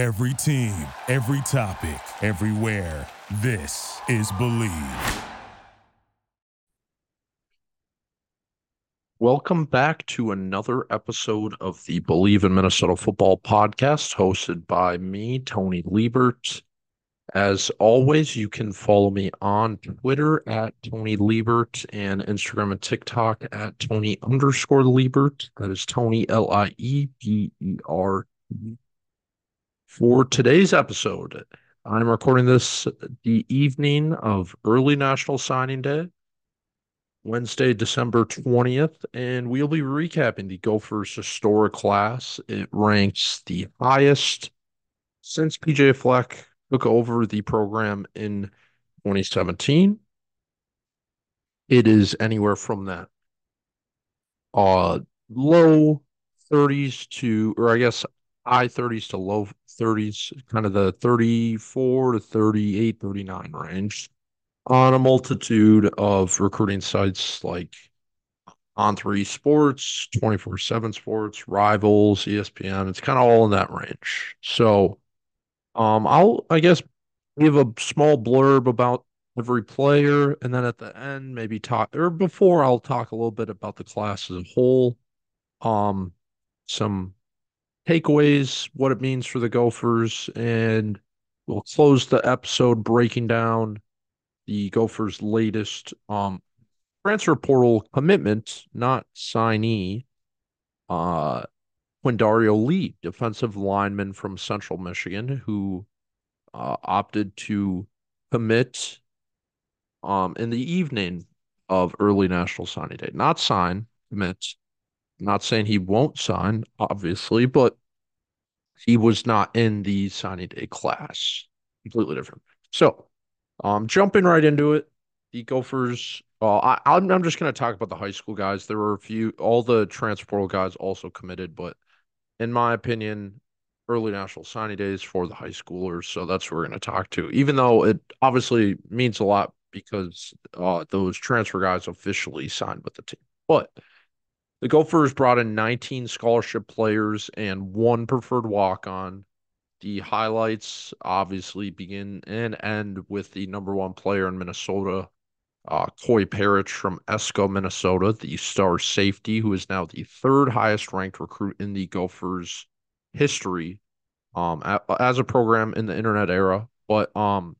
Every team, every topic, everywhere. This is Believe. Welcome back to another episode of the Believe in Minnesota Football podcast, hosted by me, Tony Liebert. As always, you can follow me on Twitter at Tony Liebert and Instagram and TikTok at Tony underscore Liebert. That is Tony L I E B E R. For today's episode, I'm recording this the evening of early National Signing Day, Wednesday, December 20th, and we'll be recapping the Gophers historic class. It ranks the highest since PJ Fleck took over the program in 2017. It is anywhere from that uh low 30s to or I guess high 30s to low 30s, kind of the 34 to 38, 39 range on a multitude of recruiting sites like on three sports, 24 7 sports, rivals, ESPN. It's kind of all in that range. So um, I'll, I guess, give a small blurb about every player, and then at the end, maybe talk, or before, I'll talk a little bit about the class as a whole, um, some takeaways, what it means for the Gophers, and we'll close the episode breaking down the Gophers' latest um transfer portal commitment, not signee. Uh, Quindario Lee, defensive lineman from Central Michigan, who uh, opted to commit um, in the evening of early National Signing Day. Not sign, commit. not saying he won't sign, obviously, but he was not in the signing day class. Completely different. So, um, jumping right into it, the Gophers well, I, I'm I'm just going to talk about the high school guys. There were a few, all the transfer guys also committed, but in my opinion, early national signing days for the high schoolers. So that's what we're going to talk to, even though it obviously means a lot because uh, those transfer guys officially signed with the team. But the Gophers brought in 19 scholarship players and one preferred walk on. The highlights obviously begin and end with the number one player in Minnesota, uh, Koi Perich from Esko, Minnesota, the star safety, who is now the third highest ranked recruit in the Gophers history um, as a program in the internet era. But um,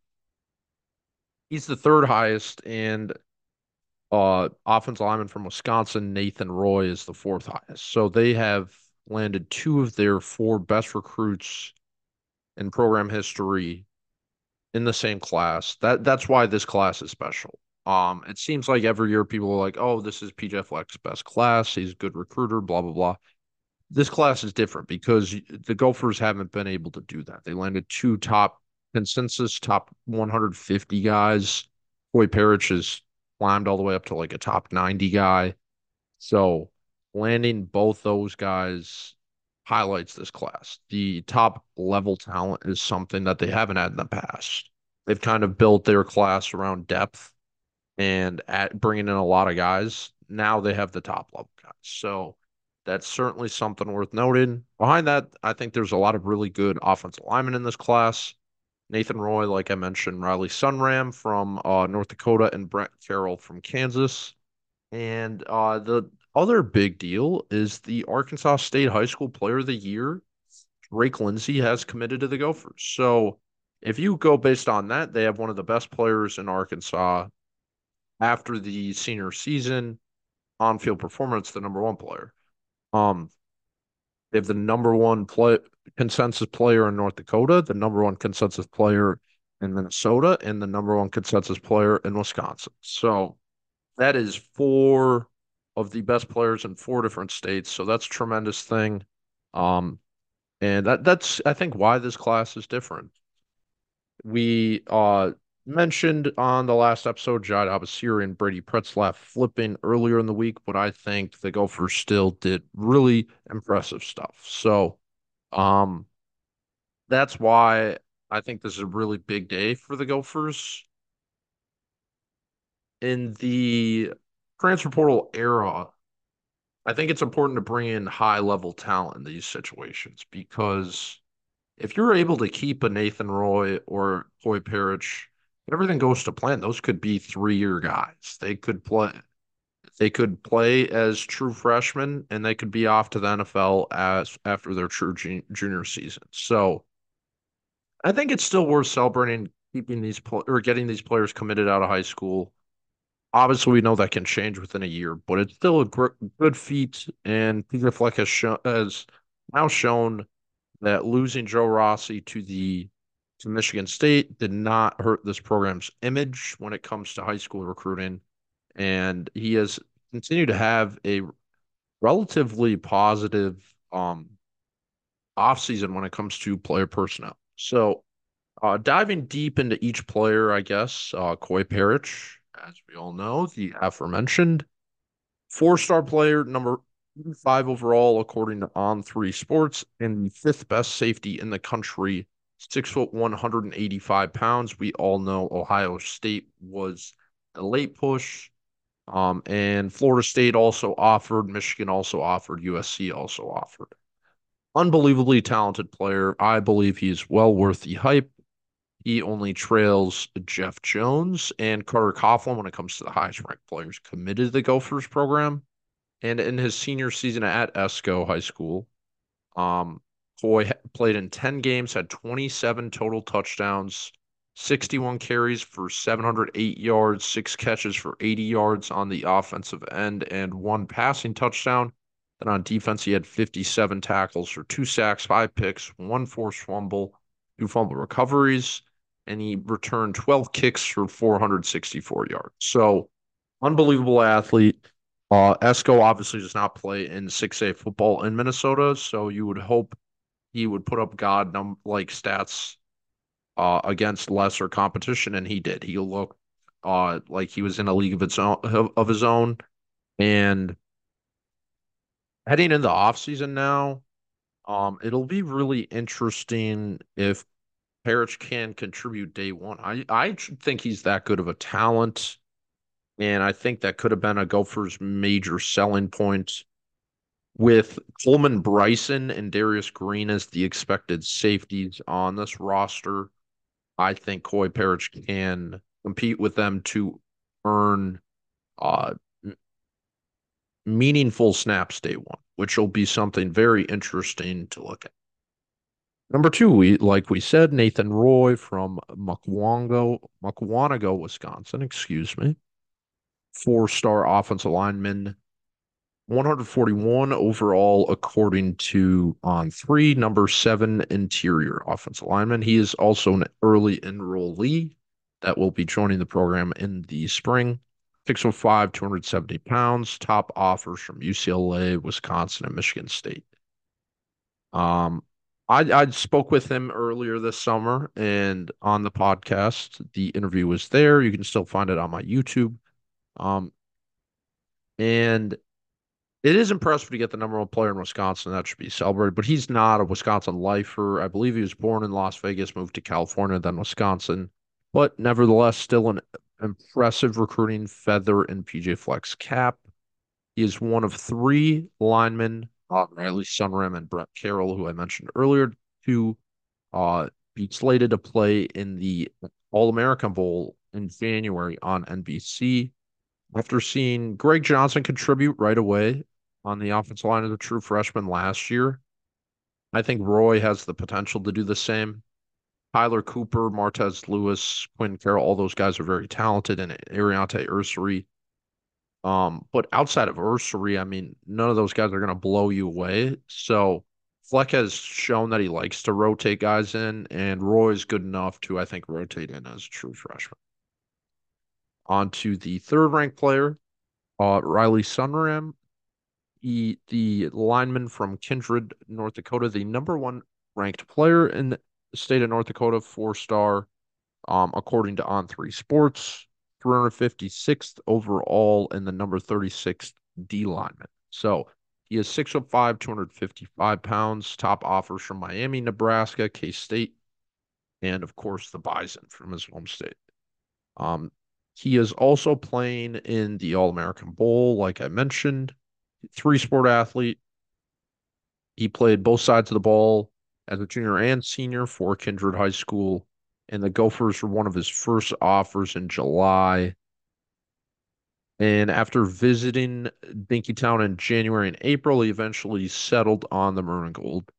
he's the third highest, and uh, offensive lineman from Wisconsin, Nathan Roy, is the fourth highest. So they have landed two of their four best recruits in program history in the same class. That that's why this class is special. Um, it seems like every year people are like, "Oh, this is PJ Fleck's best class. He's a good recruiter." Blah blah blah. This class is different because the Gophers haven't been able to do that. They landed two top consensus top 150 guys. Koi, Perich has climbed all the way up to like a top 90 guy. So landing both those guys highlights this class. The top level talent is something that they haven't had in the past. They've kind of built their class around depth and at bringing in a lot of guys. Now they have the top level guys. So that's certainly something worth noting. Behind that, I think there's a lot of really good offensive linemen in this class. Nathan Roy, like I mentioned, Riley Sunram from uh, North Dakota, and Brent Carroll from Kansas. And uh, the other big deal is the Arkansas State High School Player of the Year, Drake Lindsey, has committed to the Gophers. So if you go based on that, they have one of the best players in Arkansas after the senior season on field performance, the number one player. Um, they have the number one play consensus player in North Dakota, the number one consensus player in Minnesota, and the number one consensus player in Wisconsin. So that is four of the best players in four different states. So that's a tremendous thing. Um, and that that's I think why this class is different. We uh mentioned on the last episode, Jad Abasiri and Brady Pretzlaff flipping earlier in the week, but I think the Gophers still did really impressive stuff. So, um, that's why I think this is a really big day for the Gophers. In the transfer portal era, I think it's important to bring in high level talent in these situations because if you're able to keep a Nathan Roy or Koi Perich, everything goes to plan. Those could be three-year guys. They could play. They could play as true freshmen, and they could be off to the NFL as after their true junior season. So, I think it's still worth celebrating keeping these or getting these players committed out of high school. Obviously, we know that can change within a year, but it's still a good feat. And PJ Fleck has has now shown that losing Joe Rossi to the to Michigan State did not hurt this program's image when it comes to high school recruiting, and he has continued to have a relatively positive um offseason when it comes to player personnel. So, uh, diving deep into each player, I guess, uh, Koi Perich, as we all know, the aforementioned four star player, number five overall, according to On Three Sports, and the fifth best safety in the country, six foot, 185 pounds. We all know Ohio State was a late push. Um, and Florida State also offered, Michigan also offered, USC also offered. Unbelievably talented player. I believe he's well worth the hype. He only trails Jeff Jones and Carter Coughlin when it comes to the highest ranked players committed to the Gophers program. And in his senior season at Esko High School, um, Koi played in 10 games, had 27 total touchdowns, 61 carries for 708 yards, six catches for 80 yards on the offensive end, and one passing touchdown. Then on defense, he had 57 tackles for two sacks, five picks, one forced fumble, two fumble recoveries, and he returned 12 kicks for 464 yards. So, unbelievable athlete. Uh, Esko obviously does not play in 6A football in Minnesota, so you would hope he would put up God num- like stats uh, against lesser competition, and he did. He looked uh, like he was in a league of its own of his own, and heading into offseason now, um, it'll be really interesting if Perich can contribute day one. I I think he's that good of a talent. And I think that could have been a Gophers' major selling point with Coleman Bryson and Darius Green as the expected safeties on this roster. I think Koi Perich can compete with them to earn uh, meaningful snaps day one, which will be something very interesting to look at. Number two, we like we said, Nathan Roy from Mukwonago, Mukwonago, Wisconsin. Excuse me four star offensive lineman, 141 overall, according to On Three, number seven interior offensive lineman. He is also an early enrollee that will be joining the program in the spring. 605, 270 pounds, top offers from UCLA, Wisconsin, and Michigan State. Um, I, I spoke with him earlier this summer and on the podcast. The interview was there. You can still find it on my YouTube. Um, and it is impressive to get the number one player in Wisconsin. That should be celebrated. But he's not a Wisconsin lifer. I believe he was born in Las Vegas, moved to California, then Wisconsin. But nevertheless, still an impressive recruiting feather in PJ Fleck's cap. He is one of three linemen, uh, Riley Sunram and Brett Carroll, who I mentioned earlier, to uh, be slated to play in the All American Bowl in January on NBC after seeing Greg Johnson contribute right away on the offensive line as a true freshman last year, I think Roy has the potential to do the same. Tyler Cooper, Martez Lewis, Quinn Carroll, all those guys are very talented, and Aireontae Ersery. Um, but outside of Ersery, I mean, none of those guys are going to blow you away. So Fleck has shown that he likes to rotate guys in, and Roy is good enough to, I think, rotate in as a true freshman. On to the third ranked player, uh, Riley Sunram, he, the lineman from Kindred, North Dakota, the number one ranked player in the state of North Dakota, four star, um, according to On Three Sports, 356th overall, and the number 36th D lineman. So he is 6'5, 255 pounds, top offers from Miami, Nebraska, K State, and of course the Bison from his home state. Um, he is also playing in the All American Bowl, like I mentioned. Three sport athlete. He played both sides of the ball as a junior and senior for Kindred High School, and the Gophers were one of his first offers in July. And after visiting Dinkytown in January and April, he eventually settled on the Maroon Gold.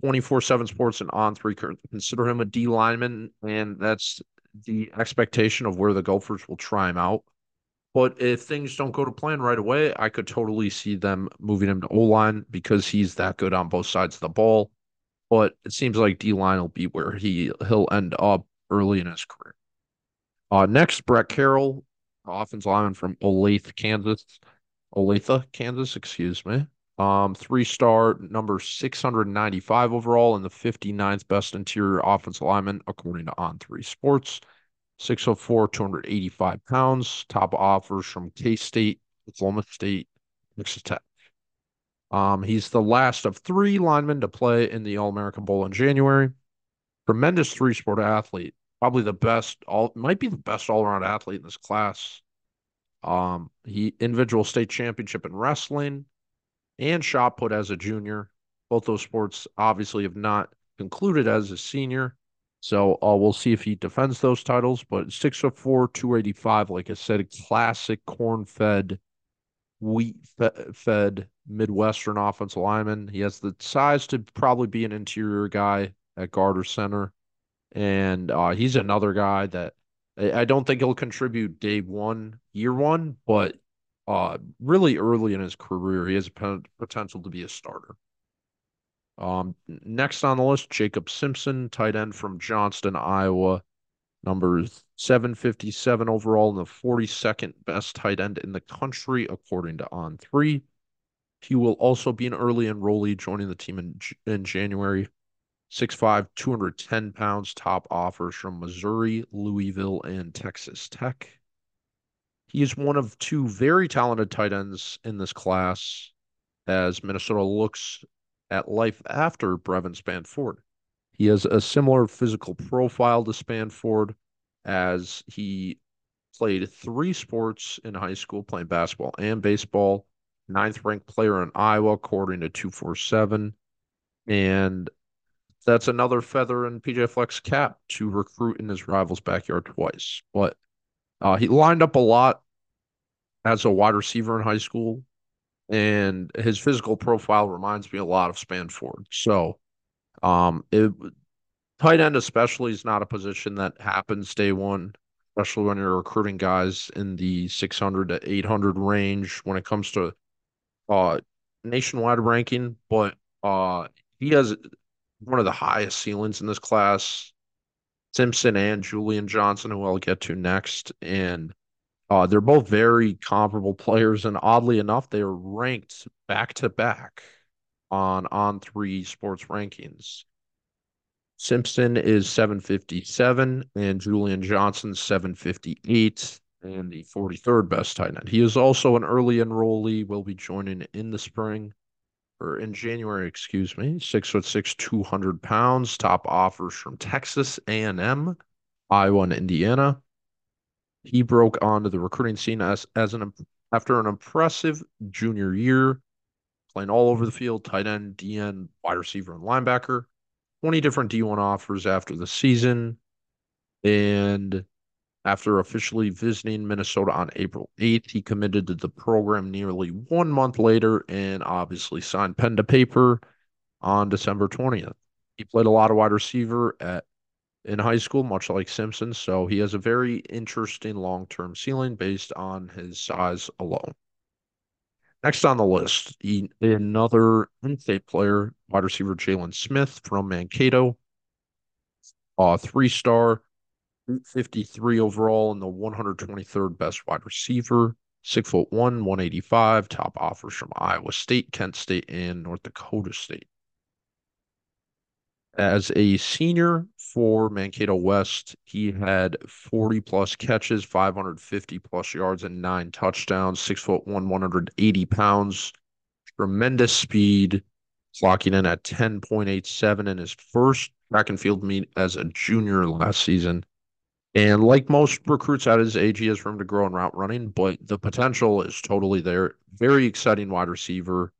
24 7 Sports and on three consider him a D lineman, and that's the expectation of where the Gophers will try him out. But if things don't go to plan right away, I could totally see them moving him to O line because he's that good on both sides of the ball. But it seems like D line will be where he he'll end up early in his career. Uh, next, Brett Carroll, offensive lineman from Olathe, Kansas. Olathe, Kansas, excuse me. Um, three star, number 695 overall, and the 59th best interior offensive lineman, according to On Three Sports. 604, 285 pounds. Top offers from K State, Oklahoma State, Texas Tech. Um, he's the last of three linemen to play in the All American Bowl in January. Tremendous three sport athlete, probably the best, all might be the best all around athlete in this class. Um, he individual state championship in wrestling, and shot put as a junior. Both those sports obviously have not concluded as a senior. So uh, we'll see if he defends those titles. But six foot four, 285, like I said, classic corn fed, wheat fed Midwestern offensive lineman. He has the size to probably be an interior guy at guard or center. And uh, he's another guy that I don't think he'll contribute day one, year one, but uh, really early in his career, he has a potential to be a starter. Um, next on the list, Jacob Simpson, tight end from Johnston, Iowa, number 757 overall and the 42nd best tight end in the country, according to On Three. He will also be an early enrollee, joining the team in, in January. 6'5, 210 pounds, top offers from Missouri, Louisville, and Texas Tech. He is one of two very talented tight ends in this class as Minnesota looks at life after Brevyn Spann-Ford. He has a similar physical profile to Spann-Ford as he played three sports in high school, playing basketball and baseball. Ninth ranked player in Iowa, according to 247. And that's another feather in PJ Fleck's cap to recruit in his rival's backyard twice. But uh, he lined up a lot as a wide receiver in high school, and his physical profile reminds me a lot of Spann-Ford. So, um, it, tight end especially is not a position that happens day one, especially when you're recruiting guys in the 600 to 800 range when it comes to uh nationwide ranking. But uh, he has one of the highest ceilings in this class. Simpson and Julian Johnson, who I'll get to next, and uh, they're both very comparable players, and oddly enough, they are ranked back to back on on three sports rankings. Simpson is 757 and Julian Johnson 758 and the 43rd best tight end. He is also an early enrollee, will be joining in the spring or in January, excuse me. Six foot six, 200 pounds. Top offers from Texas A&M, Iowa, and Indiana. He broke onto the recruiting scene as, as an after an impressive junior year, playing all over the mm-hmm. field, tight end, DN, wide receiver, and linebacker. 20 different D1 offers after the season. And after officially visiting Minnesota on April 8th, he committed to the program nearly one month later and obviously signed pen to paper on December 20th. He played a lot of wide receiver at in high school, much like Simpson. So he has a very interesting long term ceiling based on his size alone. Next on the list, he, another in-state player, wide receiver Jalen Smith from Mankato, uh, three star, 53 overall, and the 123rd best wide receiver. Six foot one, 185. Top offers from Iowa State, Kent State, and North Dakota State as a senior for Mankato West, he had 40 plus catches, 550 plus yards, and nine touchdowns, six foot one, 180 pounds. Tremendous speed, clocking in at 10.87 in his first track and field meet as a junior last season. And like most recruits at his age, he has room to grow in route running, but the potential is totally there. Very exciting wide receiver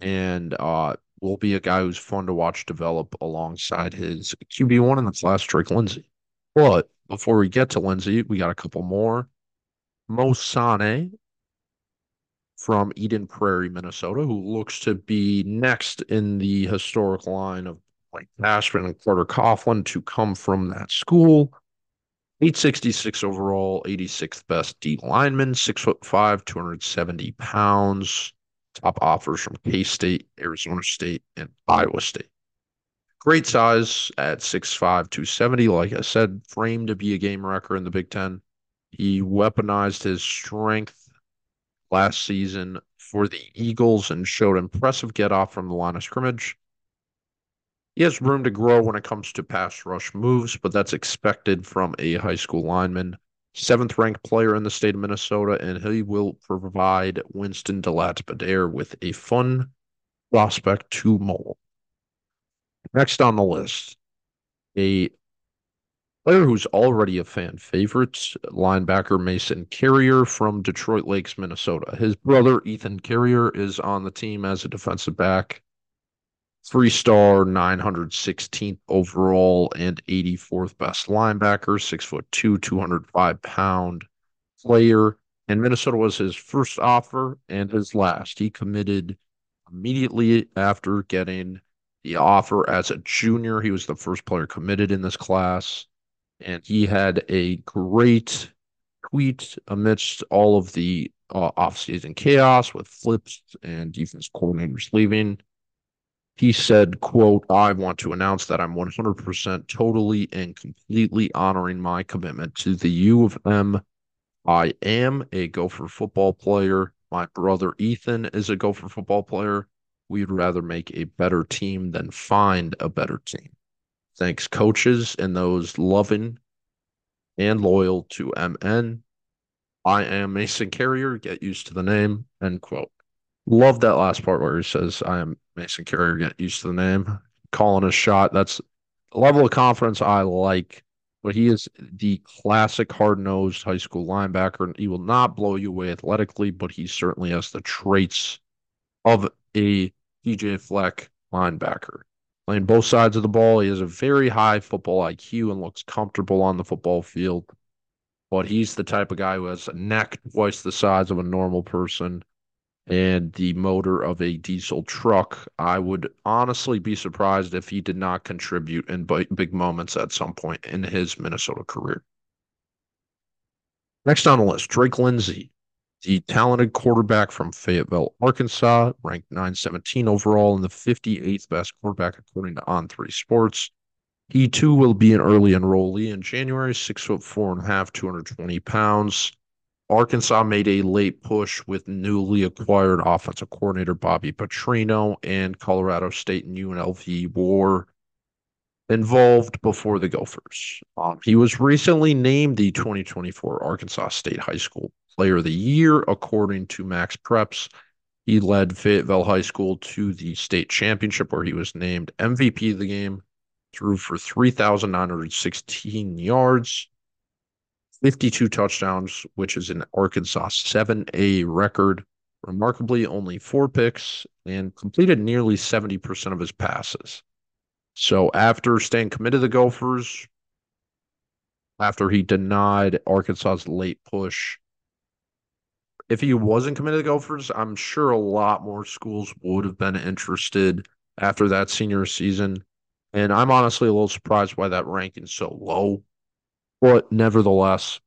and uh, will be a guy who's fun to watch develop alongside his QB1 in the class, Drake Lindsey. But before we get to Lindsey, we got a couple more. Mo Sane from Eden Prairie, Minnesota, who looks to be next in the historic line of like Cashman and Carter Coughlin to come from that school. 866 overall, 86th best D lineman, six foot five, 270 pounds. Top offers from K State, Arizona State, and Iowa State. Great size at 6'5, 270. Like I said, framed to be a game wrecker in the Big Ten. He weaponized his strength last season for the Eagles and showed impressive get off from the line of scrimmage. He has room to grow when it comes to pass rush moves, but that's expected from a high school lineman. Seventh ranked player in the state of Minnesota, and he will provide Winston DeLattiboudere with a fun prospect to mold. Next on the list, a player who's already a fan favorite, linebacker Mason Carrier from Detroit Lakes, Minnesota. His brother, Ethan Carrier, is on the team as a defensive back three star, 916th overall, and 84th best linebacker, six foot two, 205 pound player. And Minnesota was his first offer and his last. He committed immediately after getting the offer as a junior. He was the first player committed in this class. And he had a great tweet amidst all of the uh, offseason chaos with flips and defense coordinators leaving he said, quote, I want to announce that I'm 100% totally and completely honoring my commitment to the U of M. I am a Gopher football player. My brother Ethan is a Gopher football player. We'd rather make a better team than find a better team. Thanks, coaches and those loving and loyal to MN. I am Mason Carrier. Get used to the name. End quote. Love that last part where he says, I am Mason Carrier. Get used to the name. Calling a shot. That's level of confidence I like. But he is the classic hard nosed high school linebacker. He will not blow you away athletically, but he certainly has the traits of a PJ Fleck linebacker. Playing both sides of the ball, he has a very high football IQ and looks comfortable on the football field. But he's the type of guy who has a neck twice the size of a normal person and the motor of a diesel truck. I would honestly be surprised if he did not contribute in big moments at some point in his Minnesota career. Next on the list, Drake Lindsey, the talented quarterback from Fayetteville, Arkansas, ranked 917 overall and the 58th best quarterback according to On3 Sports. He too will be an early enrollee in January, six foot four and a half, 220 pounds. Arkansas made a late push with newly acquired offensive coordinator Bobby Petrino, and Colorado State and UNLV were involved before the Gophers. Um, he was recently named the 2024 Arkansas State High School Player of the Year, according to Max Preps. He led Fayetteville High School to the state championship, where he was named MVP of the game, threw for 3,916 yards 52 touchdowns, which is an Arkansas 7A record. Remarkably, only four picks and completed nearly 70% of his passes. So after staying committed to the Gophers, after he denied Arkansas's late push, if he wasn't committed to the Gophers, I'm sure a lot more schools would have been interested after that senior season. And I'm honestly a little surprised why that ranking's so low. But nevertheless,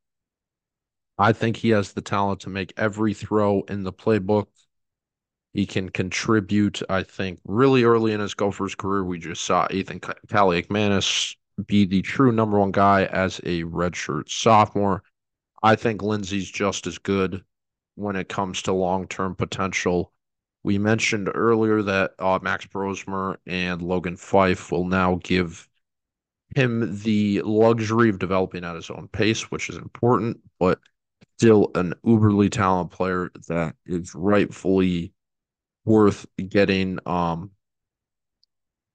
I think he has the talent to make every throw in the playbook. He can contribute, I think, really early in his Gophers career. We just saw Athan Kaliakmanis be the true number one guy as a redshirt sophomore. I think Lindsey's just as good when it comes to long term potential. We mentioned earlier that uh, Max Brosmer and Logan Fife will now give him the luxury of developing at his own pace, which is important, but still an uberly talented player that is rightfully worth getting um,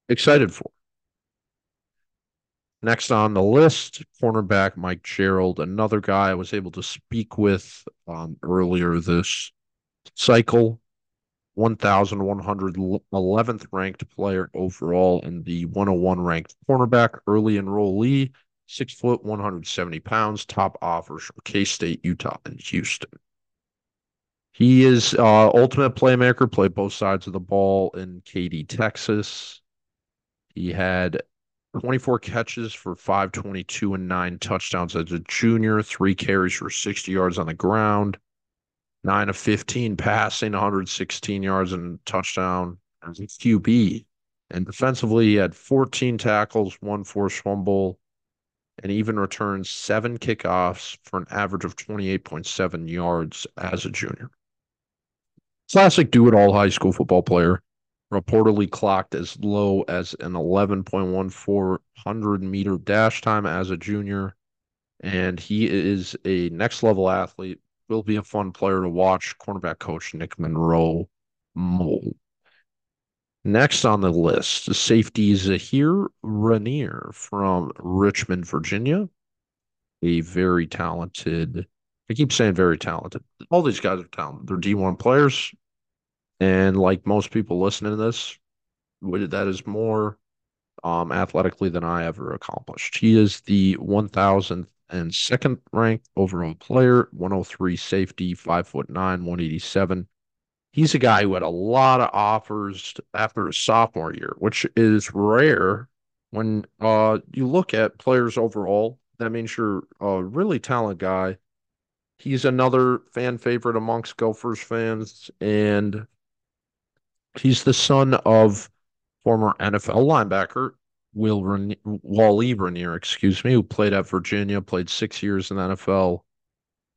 excited for. Next on the list, cornerback Mike Gerald, another guy I was able to speak with um, earlier this cycle. 1,111th ranked player overall and the 101 ranked cornerback, early enrollee, six foot, 170 pounds, top offers from K State, Utah, and Houston. He is uh, ultimate playmaker, played both sides of the ball in Katy, Texas. He had 24 catches for 522 and nine touchdowns as a junior, three carries for 60 yards on the ground, nine of 15 passing, 116 yards and touchdown as a QB. And defensively, he had 14 tackles, one forced fumble, and even returned seven kickoffs for an average of 28.7 yards as a junior. Classic do it all high school football player reportedly clocked as low as an 11.1400 meter dash time as a junior. And he is a next level athlete. Will be a fun player to watch. Cornerback coach Nick Monroe Mole. Next on the list, the safety Zahir Rainer from Richmond, Virginia. A very talented, I keep saying very talented. All these guys are talented. They're D1 players. And like most people listening to this, that is more um, athletically than I ever accomplished. He is the 1002nd ranked overall player, 103 safety, five foot nine, 187. He's a guy who had a lot of offers after his sophomore year, which is rare when uh, you look at players overall. That means you're a really talented guy. He's another fan favorite amongst Gophers fans, and He's the son of former NFL linebacker Will Rainer, Wali Rainer, excuse me, who played at Virginia, played six years in the NFL.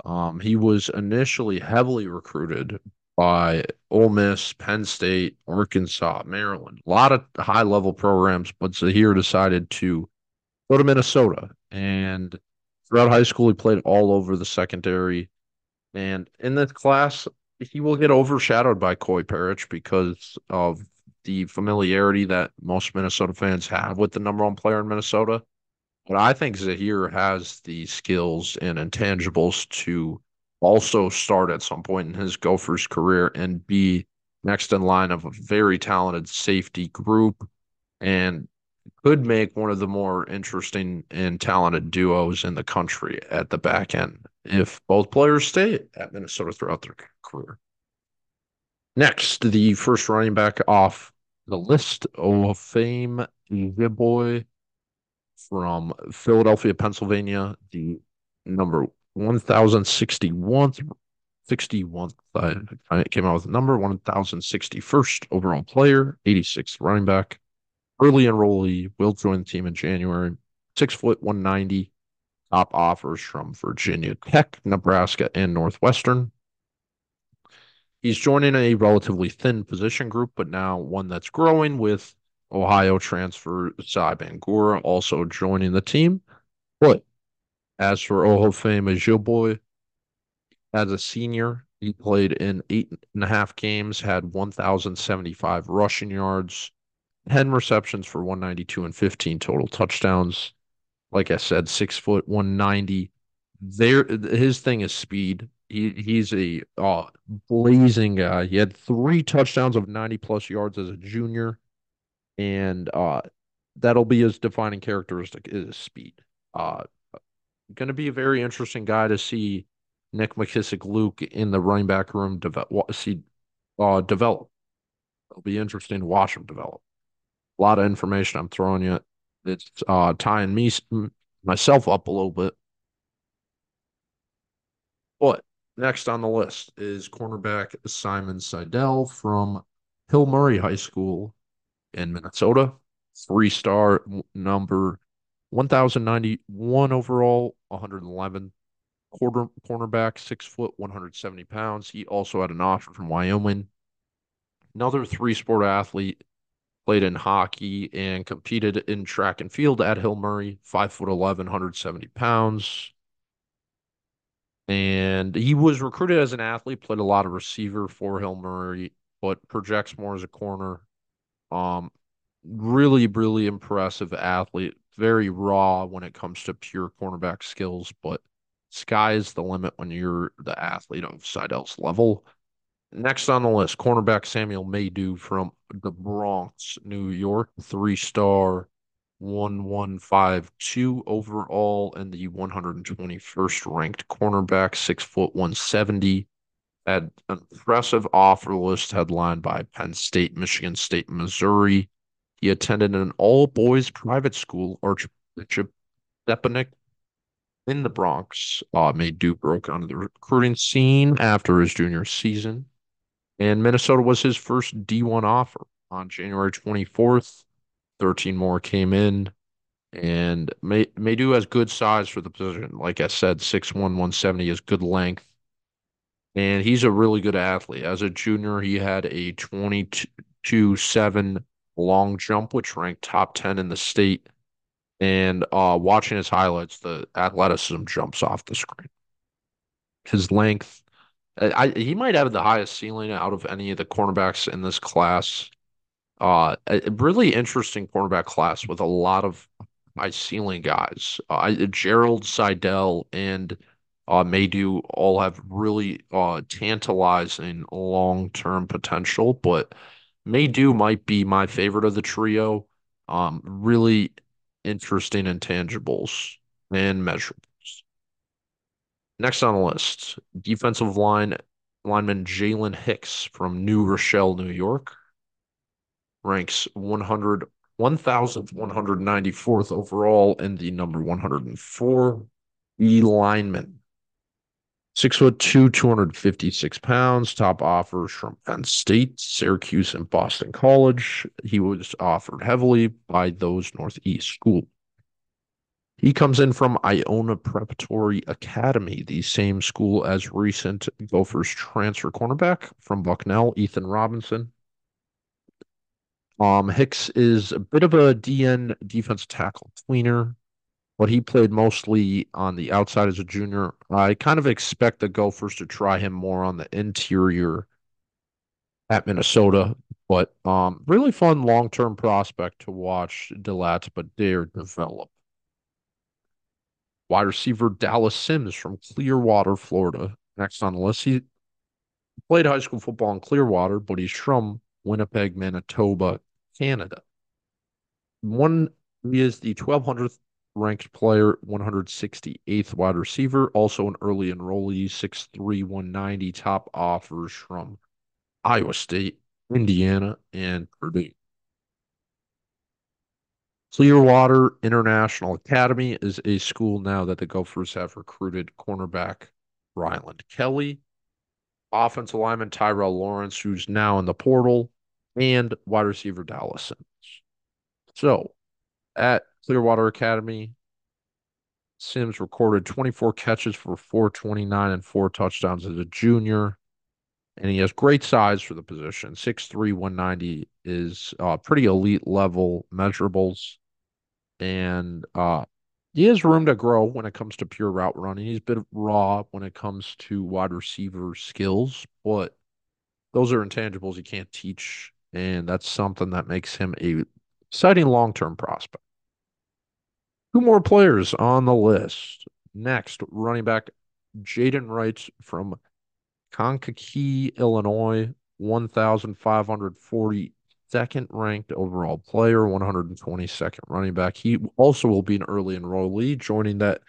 Um, he was initially heavily recruited by Ole Miss, Penn State, Arkansas, Maryland, a lot of high level programs, but Zahir decided to go to Minnesota. And throughout high school, he played all over the secondary. And in this class, he will get overshadowed by Koi Perich because of the familiarity that most Minnesota fans have with the number one player in Minnesota. But I think Zahir has the skills and intangibles to also start at some point in his Gophers career and be next in line of a very talented safety group and could make one of the more interesting and talented duos in the country at the back end if both players stay at Minnesota throughout their career. Next, the first running back off the list of fame, the boy from Philadelphia, Pennsylvania, the number 1061th 61th I came out with number 1061st overall player, 86th running back, early enrollee, will join the team in January, six foot 190, top offers from Virginia Tech, Nebraska, and Northwestern. He's joining a relatively thin position group, but now one that's growing with Ohio transfer Sieh Bangura also joining the team. But as for Oho fame, as your Boy, as a senior, he played in eight and a half games, had 1,075 rushing yards, 10 receptions for 192 and 15 total touchdowns like I said, six foot, 190. There, his thing is speed. He he's a uh, blazing guy. He had three touchdowns of 90 plus yards as a junior, and uh, that'll be his defining characteristic is speed. Uh, going to be a very interesting guy to see Nick McKissick Luke in the running back room develop. See, uh, develop. It'll be interesting to watch him develop. A lot of information I'm throwing you it's uh, tying me myself up a little bit. But next on the list is cornerback Simon Seidel from Hill Murray High School in Minnesota. Three star number 1091 overall, 111 quarter cornerback, six foot, 170 pounds. He also had an offer from Wyoming. Another three sport athlete played in hockey and competed in track and field at Hill Murray, five foot 11, 170 pounds. And he was recruited as an athlete, played a lot of receiver for Hill Murray, but projects more as a corner. Um, really, really impressive athlete, very raw when it comes to pure cornerback skills, but sky is the limit when you're the athlete of Seidel's level. Next on the list, cornerback Samuel Maydew from the Bronx, New York, three star, 1152 overall, and the 121st ranked cornerback, six foot 170. Had an impressive offer list headlined by Penn State, Michigan State, Missouri. He attended an all boys private school, Archbishop Stepinac in the Bronx. Uh, Maydew broke onto the recruiting scene after his junior season. And Minnesota was his first D1 offer on January 24th. 13 more came in. And May Maydew has good size for the position. Like I said, 6'1, 170 is good length. And he's a really good athlete. As a junior, he had a 22 7 long jump, which ranked top 10 in the state. And uh, watching his highlights, the athleticism jumps off the screen. His length, I, he might have the highest ceiling out of any of the cornerbacks in this class. Uh, a really interesting cornerback class with a lot of high ceiling guys. Uh, Gerald Seidel and uh, Maydew all have really uh, tantalizing long term potential, but Maydew might be my favorite of the trio. Um, really interesting intangibles and measurables. Next on the list, defensive line lineman Jalen Hicks from New Rochelle, New York, ranks 100 1194th overall and the number 104 E lineman. Six foot two, 256 pounds. Top offers from Penn State, Syracuse, and Boston College. He was offered heavily by those Northeast schools. He comes in from Iona Preparatory Academy, the same school as recent Gophers transfer cornerback from Bucknell, Ethan Robinson. Um, Hicks is a bit of a DN defense tackle tweener, but he played mostly on the outside as a junior. I kind of expect the Gophers to try him more on the interior at Minnesota, but um, really fun long term prospect to watch DeLattiboudere develop. Wide receiver Dallas Sims from Clearwater, Florida. Next on the list, he played high school football in Clearwater, but he's from Winnipeg, Manitoba, Canada. One is the 1200th ranked player, 168th wide receiver, also an early enrollee, 6'3, 190, top offers from Iowa State, Indiana, and Purdue. Clearwater International Academy is a school now that the Gophers have recruited cornerback Ryland Kelly, offensive lineman Tyrell Lawrence, who's now in the portal, and wide receiver Dallas Sims. So at Clearwater Academy, Sims recorded 24 catches for 429 and four touchdowns as a junior. And he has great size for the position. 6'3, 190 is uh, pretty elite level measurables. And uh, he has room to grow when it comes to pure route running. He's a bit raw when it comes to wide receiver skills, but those are intangibles you can't teach and that's something that makes him a exciting long-term prospect. Two more players on the list. Next, running back Jaden Wright from Kankakee, Illinois, 1,542nd ranked overall player, 122nd running back. He also will be an early enrollee, joining that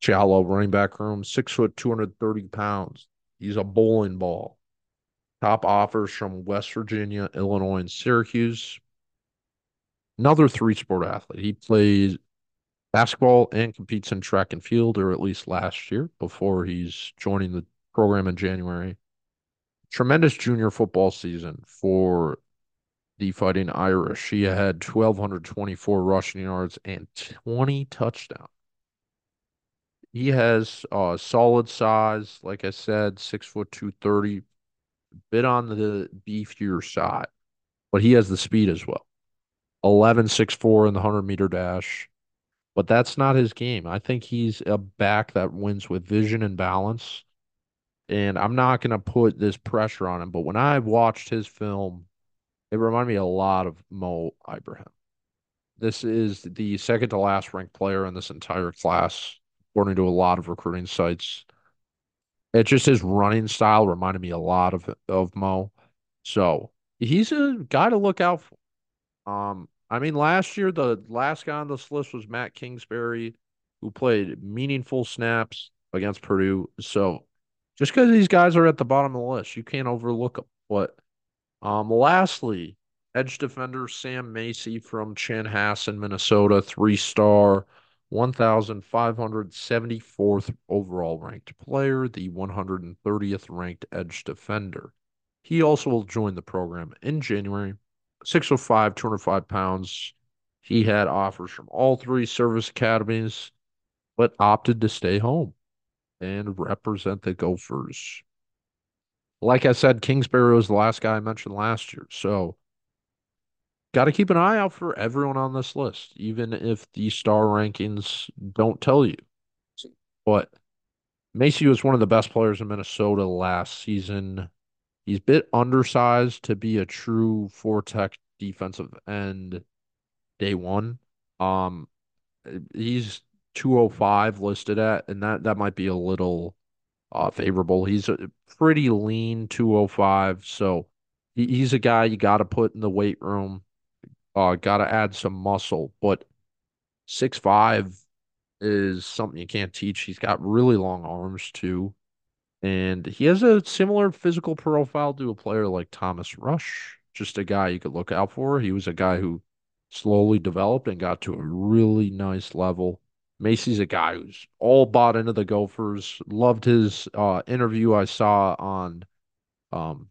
shallow running back room, six foot, 230 pounds. He's a bowling ball. Top offers from West Virginia, Illinois, and Syracuse. Another three sport athlete. He plays basketball and competes in track and field, or at least last year before he's joining the program in January. Tremendous junior football season for the Fighting Irish. He had 1,224 rushing yards and 20 touchdowns. He has uh, solid size, like I said, six foot two thirty, bit on the beefier side, but he has the speed as well. 11 6 4 in the 100 meter dash. But that's not his game. I think he's a back that wins with vision and balance. And I'm not going to put this pressure on him. But when I watched his film, it reminded me a lot of Mo Ibrahim. This is the second to last ranked player in this entire class, according to a lot of recruiting sites. It just his running style reminded me a lot of of Mo. So he's a guy to look out for. Um, I mean, last year the last guy on this list was Matt Kingsbury, who played meaningful snaps against Purdue. So just because these guys are at the bottom of the list, you can't overlook them. But um, lastly, edge defender Sam Macy from Chanhassen, Minnesota, three star, 1,574th overall ranked player, the 130th ranked edge defender. He also will join the program in January. 605, 205 pounds. He had offers from all three service academies, but opted to stay home and represent the Gophers. Like I said, Kingsbury was the last guy I mentioned last year. So got to keep an eye out for everyone on this list, even if the star rankings don't tell you. But Macy was one of the best players in Minnesota last season. He's a bit undersized to be a true four tech defensive end day one. Um, he's 205 listed at, and that that might be a little uh, favorable. He's a pretty lean 205, so he, he's a guy you got to put in the weight room. Uh, got to add some muscle, but six five is something you can't teach. He's got really long arms too, and he has a similar physical profile to a player like Thomas Rush. Just a guy you could look out for. He was a guy who slowly developed and got to a really nice level. Macy's a guy who's all bought into the Gophers. Loved his uh, interview I saw on um,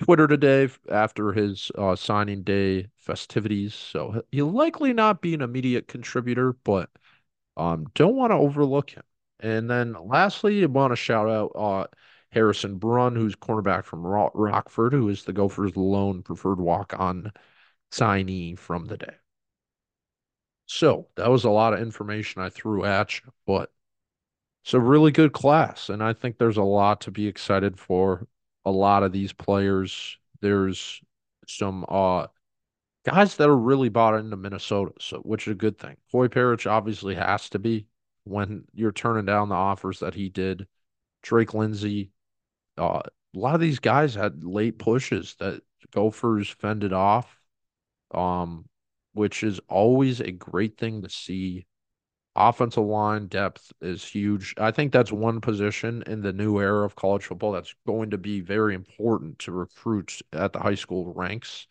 Twitter today after his uh, signing day festivities. So he'll likely not be an immediate contributor, but um, don't want to overlook him. And then lastly, I want to shout out uh, Harrison Brunn, who's cornerback from Rockford, who is the Gophers' lone preferred walk-on signee from the day. So that was a lot of information I threw at you, but it's a really good class, and I think there's a lot to be excited for. A lot of these players, there's some uh guys that are really bought into Minnesota, so which is a good thing. Koi Perich obviously has to be when you're turning down the offers that he did. Drake Lindsey, uh, a lot of these guys had late pushes that Gophers fended off. Um, which is always a great thing to see. Offensive line depth is huge. I think that's one position in the new era of college football that's going to be very important to recruits at the high school ranks.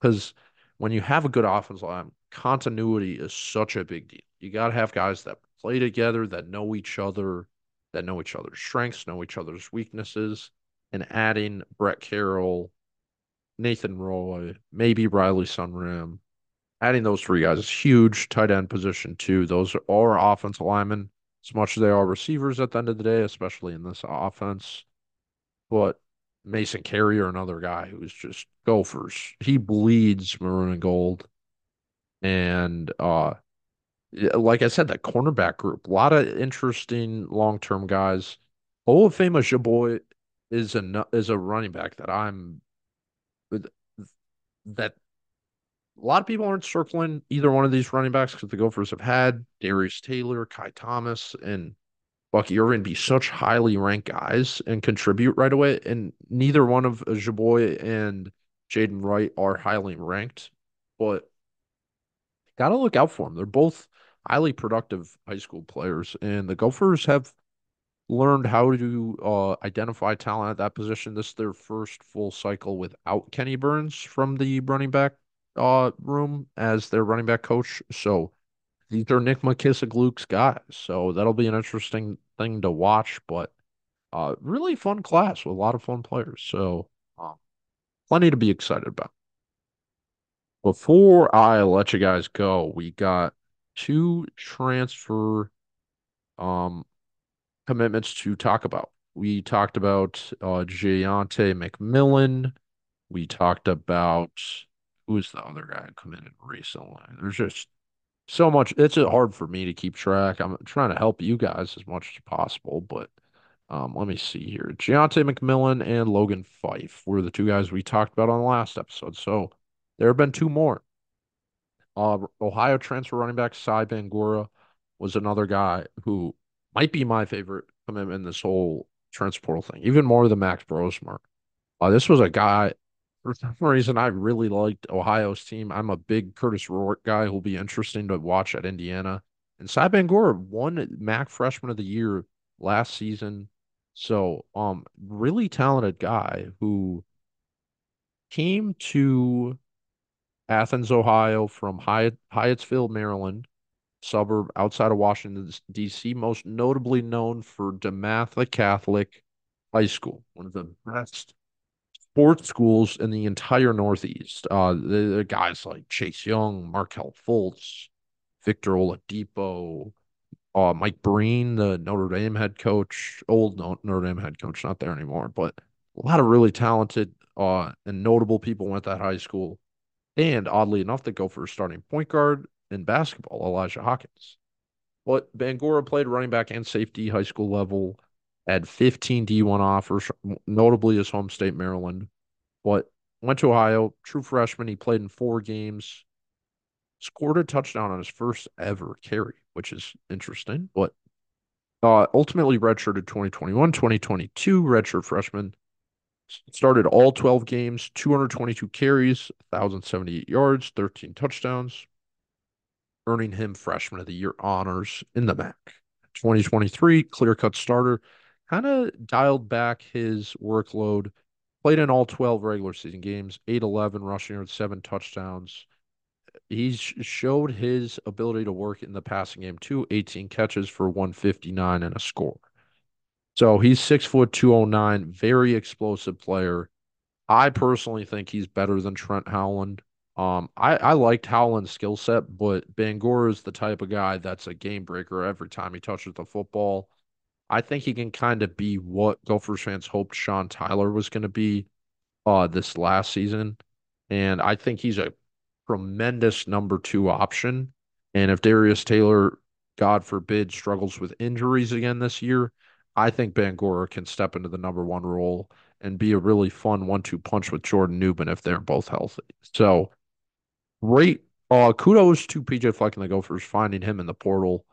Because when you have a good offensive line, continuity is such a big deal. You got to have guys that play together, that know each other, that know each other's strengths, know each other's weaknesses. And adding Brett Carroll, Nathan Roy, maybe Riley Sunrim, adding those three guys is huge. Tight end position too. Those are all offensive linemen, as much as they are receivers at the end of the day, especially in this offense. But Mason Carrier, another guy who's just gophers. He bleeds maroon and gold. And uh like I said, that cornerback group, a lot of interesting long term guys. Olufemi Ijeboi is a is a running back that I'm that a lot of people aren't circling either one of these running backs because the Gophers have had Darius Taylor, Ky Thomas, and Bucky Irving be such highly ranked guys and contribute right away. And neither one of Jaboy and Jaden Wright are highly ranked, but got to look out for them. They're both highly productive high school players, and the Gophers have learned how to uh, identify talent at that position. This is their first full cycle without Kenni Burns from the running back uh, room as their running back coach. So these are Nick McKissick, Luke's guys. So that'll be an interesting thing to watch. But uh, really fun class with a lot of fun players. So uh, plenty to be excited about. Before I let you guys go, we got two transfer um commitments to talk about. We talked about uh Jayante McMillan. We talked about who's the other guy committed recently? There's just so much. It's hard for me to keep track. I'm trying to help you guys as much as possible, but um, let me see here. Giante McMillan and Logan Fife were the two guys we talked about on the last episode. So there have been two more. Uh, Ohio transfer running back Sieh Bangura was another guy who might be my favorite commitment in this whole transfer portal thing, even more than Max Brosmer. Uh, this was a guy, for some reason, I really liked Ohio's team. I'm a big Curtis Rourke guy who'll be interesting to watch at Indiana. And Sieh Bangura won MAC Freshman of the Year last season. So, um, really talented guy who came to Athens, Ohio from Hyatt, Hyattsville, Maryland, suburb outside of Washington, D.C., most notably known for DeMatha Catholic High School, one of the best sports schools in the entire Northeast. Uh, the, the guys like Chase Young, Markelle Fultz, Victor Oladipo, uh, Mike Brey, the Notre Dame head coach, old Notre Dame head coach, not there anymore, but a lot of really talented uh, and notable people went to that high school. And oddly enough, they go for starting point guard in basketball, Elijah Hawkins. But Bangura played running back and safety high school level, had 15 D1 offers, notably his home state, Maryland. But went to Ohio, true freshman. He played in four games, scored a touchdown on his first ever carry, which is interesting. But uh, ultimately redshirted 2021, 2022, redshirt freshman. Started all 12 games, 222 carries, 1,078 yards, 13 touchdowns, earning him Freshman of the Year honors in the MAC. 2023, clear cut starter, kind of dialed back his workload, played in all 12 regular season games, 8 11 rushing yards, seven touchdowns. He's showed his ability to work in the passing game too, 18 catches for 159 and a score. So he's six foot 209, very explosive player. I personally think he's better than Trent Howland. Um, I, I liked Howland's skill set, but Bangor is the type of guy that's a game breaker every time he touches the football. I think he can kind of be what Gophers fans hoped Sean Tyler was going to be uh, this last season. And I think he's a tremendous number two option. And if Darius Taylor, God forbid, struggles with injuries again this year, I think Bangura can step into the number one role and be a really fun one two punch with Jordan Nubin if they're both healthy. So great. Uh, kudos to PJ Fleck and the Gophers finding him in the portal.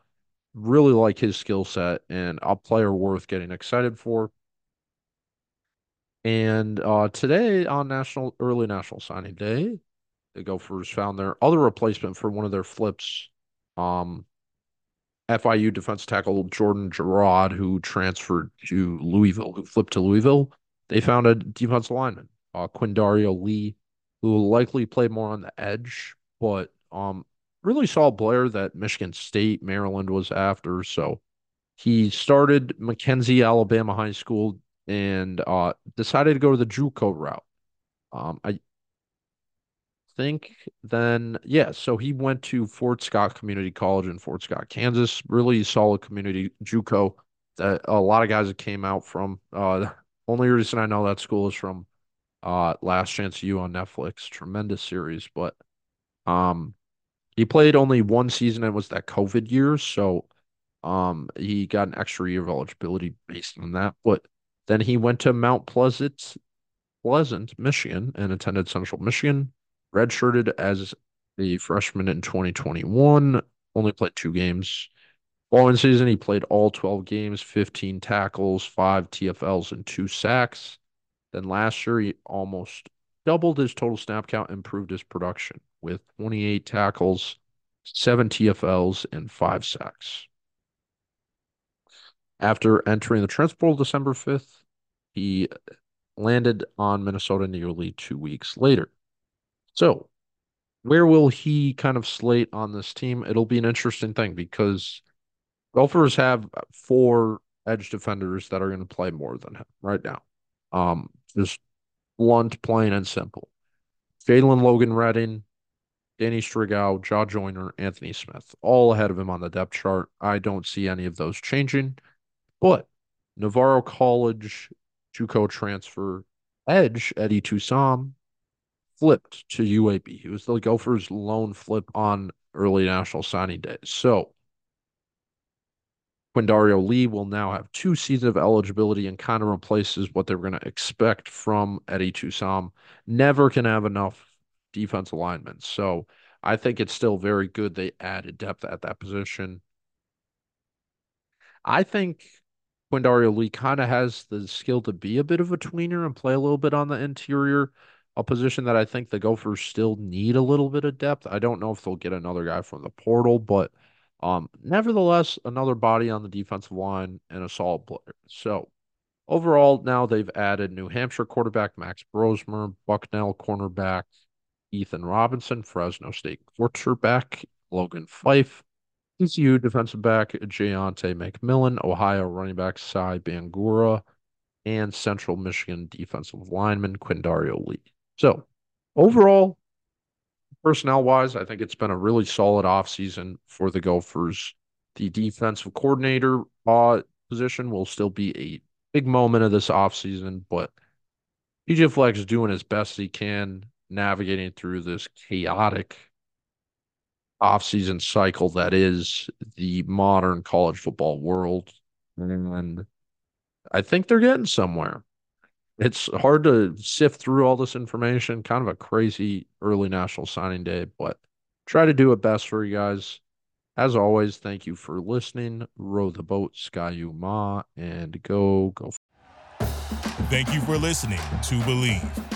Really like his skill set and a player worth getting excited for. And uh, today on National Early National Signing Day, the Gophers found their other replacement for one of their flips. Um, FIU defense tackle Jordan Gerard, who transferred to Louisville, who flipped to Louisville. They found a defensive lineman, uh, Quindario Lee, who will likely play more on the edge, but um, really saw Blair that Michigan State, Maryland was after. So he started McKenzie, Alabama High School, and uh, decided to go to the JUCO route. Um, I think then, yeah, so he went to Fort Scott Community College in Fort Scott, Kansas. Really solid community JUCO that a lot of guys that came out from. Uh, only reason I know that school is from uh, Last Chance U on Netflix. Tremendous series, but um, he played only one season and was that COVID year, so um, he got an extra year of eligibility based on that. But then he went to Mount Pleasant, Pleasant, Michigan, and attended Central Michigan redshirted as the freshman in 2021, only played two games. Following season, he played all 12 games, 15 tackles, five TFLs, and two sacks. Then last year, he almost doubled his total snap count, and improved his production with 28 tackles, seven TFLs, and five sacks. After entering the transfer portal December 5th, he landed on Minnesota nearly two weeks later. So, where will he kind of slate on this team? It'll be an interesting thing because Gophers have four edge defenders that are going to play more than him right now. Um, just blunt, plain and simple. Jaylin Logan Redding, Danny Striggow, Jah Joyner, Anthony Smith, all ahead of him on the depth chart. I don't see any of those changing. But Navarro College, JUCO transfer, edge, Eddie Toussaint, flipped to UAB. He was the Gophers' lone flip on early national signing day. So Quindario Lee will now have two seasons of eligibility and kind of replaces what they're going to expect from Eddie Toussaint. Never can have enough defense alignment. So I think it's still very good they added depth at that position. I think Quindario Lee kind of has the skill to be a bit of a tweener and play a little bit on the interior, a position that I think the Gophers still need a little bit of depth. I don't know if they'll get another guy from the portal, but um, nevertheless, another body on the defensive line and a solid player. So overall, now they've added New Hampshire quarterback Max Brosmer, Bucknell cornerback Ethan Robinson, Fresno State quarterback Logan Fife, TCU defensive back Jayante McMillan, Ohio running back Sieh Bangura, and Central Michigan defensive lineman Quindario Lee. So overall, personnel wise, I think it's been a really solid offseason for the Gophers. The defensive coordinator uh, position will still be a big moment of this offseason, but PJ Fleck is doing as best he can navigating through this chaotic offseason cycle that is the modern college football world. And I think they're getting somewhere. It's hard to sift through all this information, kind of a crazy early national signing day, but try to do it best for you guys. As always, thank you for listening. Row the boat, Ski-U-Mah, and go, go. Thank you for listening to Bleav.